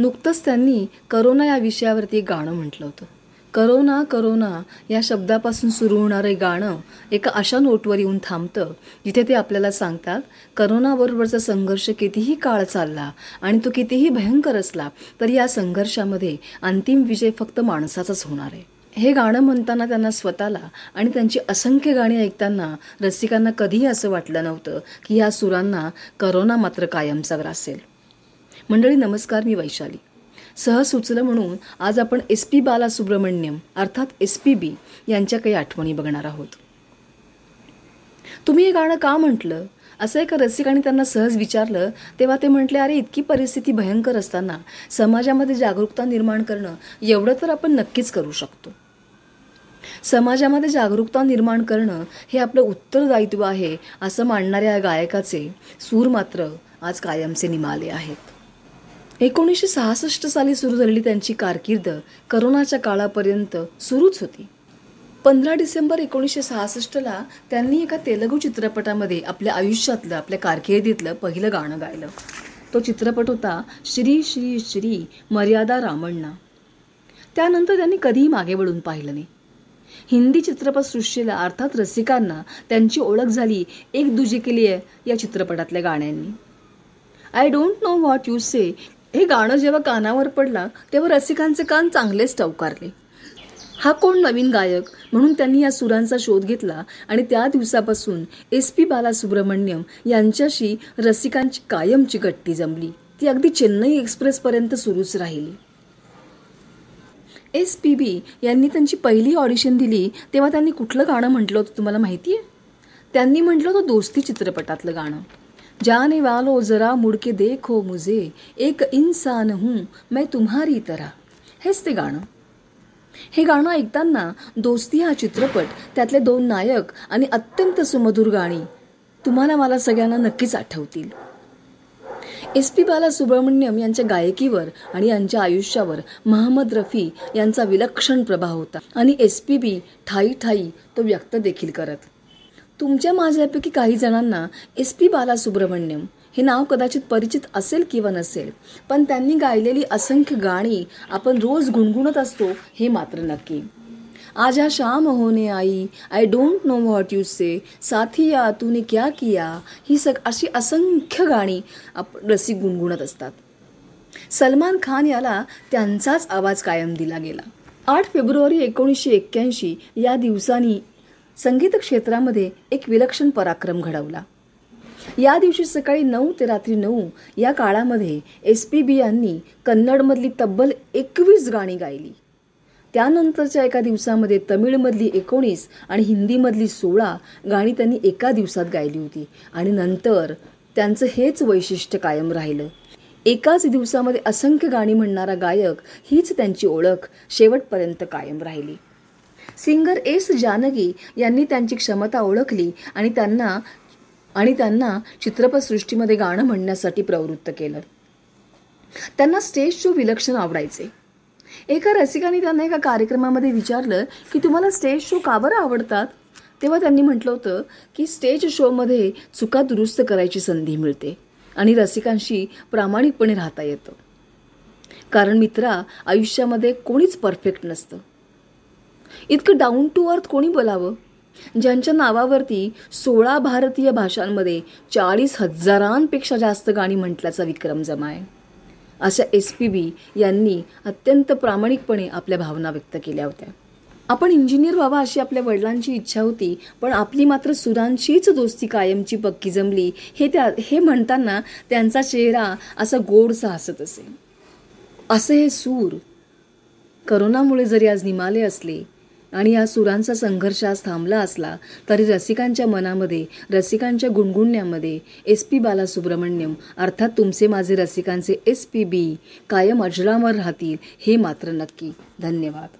नुकतंच त्यांनी करोना या विषयावरती एक गाणं म्हटलं होतं. करोना करोना या शब्दापासून सुरू होणारं गाणं एका अशा नोटवर येऊन थांबतं जिथे ते आपल्याला सांगतात करोनाबरोबरचा संघर्ष कितीही काळ चालला आणि तो कितीही भयंकर असला तरी या संघर्षामध्ये अंतिम विजय फक्त माणसाचाच होणार आहे. हे गाणं म्हणताना त्यांना स्वतःला आणि त्यांची असंख्य गाणी ऐकताना रसिकांना कधीही असं वाटलं नव्हतं की या सुरांना करोना मात्र कायमचा ग्रासेल मंडळी नमस्कार मी वैशाली. सहज सुचलं म्हणून आज आपण एस पी बालासुब्रमण्यम अर्थात एस पी बी यांच्या काही आठवणी बघणार आहोत. तुम्ही हे गाणं का म्हटलं? असं एका रसिकाने त्यांना सहज विचारलं तेव्हा ते म्हटले अरे इतकी परिस्थिती भयंकर असताना समाजामध्ये जागरूकता निर्माण करणं एवढं तर आपण नक्कीच करू शकतो. समाजामध्ये जागरूकता निर्माण करणं हे आपलं उत्तरदायित्व आहे असं मांडणाऱ्या या गायकाचे सूर मात्र आज कायमचे निमाले आहेत. एकोणीसशे सहासष्ट साली सुरू झालेली त्यांची कारकीर्द करोनाच्या काळापर्यंत सुरूच होती. पंधरा डिसेंबर एकोणीसशे सहासष्टला त्यांनी एका तेलगू चित्रपटामध्ये आपल्या आयुष्यातलं आपल्या कारकिर्दीतलं पहिलं गाणं गायलं. तो चित्रपट होता श्री श्री श्री मर्यादा रामण्णा. त्यानंतर त्यांनी कधीही मागे वळून पाहिलं नाही. हिंदी चित्रपटसृष्टीला अर्थात रसिकांना त्यांची ओळख झाली एक दुजी केली आहे या चित्रपटातल्या गाण्यांनी. I don't know what you say हे गाणं जेव्हा कानावर पडला तेव्हा रसिकांचे कान चांगलेच टवकारले. हा कोण नवीन गायक? म्हणून त्यांनी या सुरांचा शोध घेतला आणि त्या दिवसापासून एस पी बालासुब्रमण्यम यांच्याशी रसिकांची कायमची गट्टी जमली. ती अगदी चेन्नई एक्सप्रेसपर्यंत सुरूच राहिली. एस पी बी यांनी त्यांची पहिली ऑडिशन दिली तेव्हा त्यांनी कुठलं गाणं म्हटलं होतं तुम्हाला माहिती आहे त्यांनी म्हटलं होतं दोस्ती चित्रपटातलं गाणं. जाने वालो जरा मुडके देखो मुझे। एक इंसान हूं मैं तुम्हारी तरह। हेच ते गाणं. हे गाणं ऐकताना दोस्ती हा चित्रपट त्यातले दोन नायक आणि अत्यंत सुमधुर गाणी तुम्हाला मला सगळ्यांना नक्कीच आठवतील. एस पी बाला सुब्रमण्यम यांच्या गायकीवर आणि यांच्या आयुष्यावर महम्मद रफी यांचा विलक्षण प्रभाव होता आणि एस पी बी ठाई ठाई तो व्यक्त देखील करत. तुमच्या माझ्यापैकी काही जणांना एस पी बालासुब्रमण्यम हे नाव कदाचित परिचित असेल किंवा नसेल पण त्यांनी गायलेली असंख्य गाणी आपण रोज गुणगुणत असतो हे मात्र नक्की. आजा शाम होने आई I don't know what you say साथी या तूने क्या किया? ही सग अशी असंख्य गाणी आप रसिक गुणगुणत असतात. सलमान खान याला त्यांचाच आवाज कायम दिला गेला. आठ फेब्रुवारी एकोणीसशे एक्क्याऐंशी या दिवसानी संगीत क्षेत्रामध्ये एक विलक्षण पराक्रम घडवला. या दिवशी सकाळी नऊ ते रात्री नऊ या काळामध्ये एस पी बी यांनी कन्नडमधली तब्बल एकवीस गाणी गायली. त्यानंतरच्या एका दिवसामध्ये तमिळमधली एकोणीस आणि हिंदीमधली सोळा गाणी त्यांनी एका दिवसात गायली होती आणि नंतर त्यांचं हेच वैशिष्ट्य कायम राहिलं. एकाच दिवसामध्ये असंख्य गाणी म्हणणारा गायक हीच त्यांची ओळख शेवटपर्यंत कायम राहिली. सिंगर एस जानगी यांनी त्यांची क्षमता ओळखली आणि त्यांना आणि त्यांना चित्रपटसृष्टीमध्ये गाणं म्हणण्यासाठी प्रवृत्त केलं. त्यांना स्टेज शो विलक्षण आवडायचे. एका रसिकाने त्यांना एका कार्यक्रमामध्ये विचारलं की तुम्हाला स्टेज शो का बरं आवडतात? तेव्हा त्यांनी म्हटलं होतं की स्टेज शोमध्ये चुका दुरुस्त करायची संधी मिळते आणि रसिकांशी प्रामाणिकपणे राहता येतं. कारण मित्रा आयुष्यामध्ये कोणीच परफेक्ट नसतं. इतकं डाऊन टू अर्थ कोणी बोलावं? ज्यांच्या नावावरती सोळा भारतीय भाषांमध्ये चाळीस हजारांपेक्षा जास्त गाणी म्हटल्याचा विक्रम जमाय. अशा एस पी बी यांनी अत्यंत प्रामाणिकपणे आपल्या भावना व्यक्त केल्या होत्या. आपण इंजिनियर व्हावा अशी आपल्या वडिलांची इच्छा होती पण आपली मात्र सुरांचीच दोस्ती कायमची पक्की जमली हे त्या हे म्हणताना त्यांचा चेहरा असा गोडसा हसत असे. असे हे सूर करोनामुळे जरी आज निमाले असले आणि या सुरांचा संघर्ष आज थांबला असला तरी रसिकांच्या मनामध्ये रसिकांच्या गुणगुणण्यामध्ये एस पी बालासुब्रमण्यम अर्थात तुमचे माझे रसिकांचे एस पी बी कायम अजरामर राहतील हे मात्र नक्की. धन्यवाद.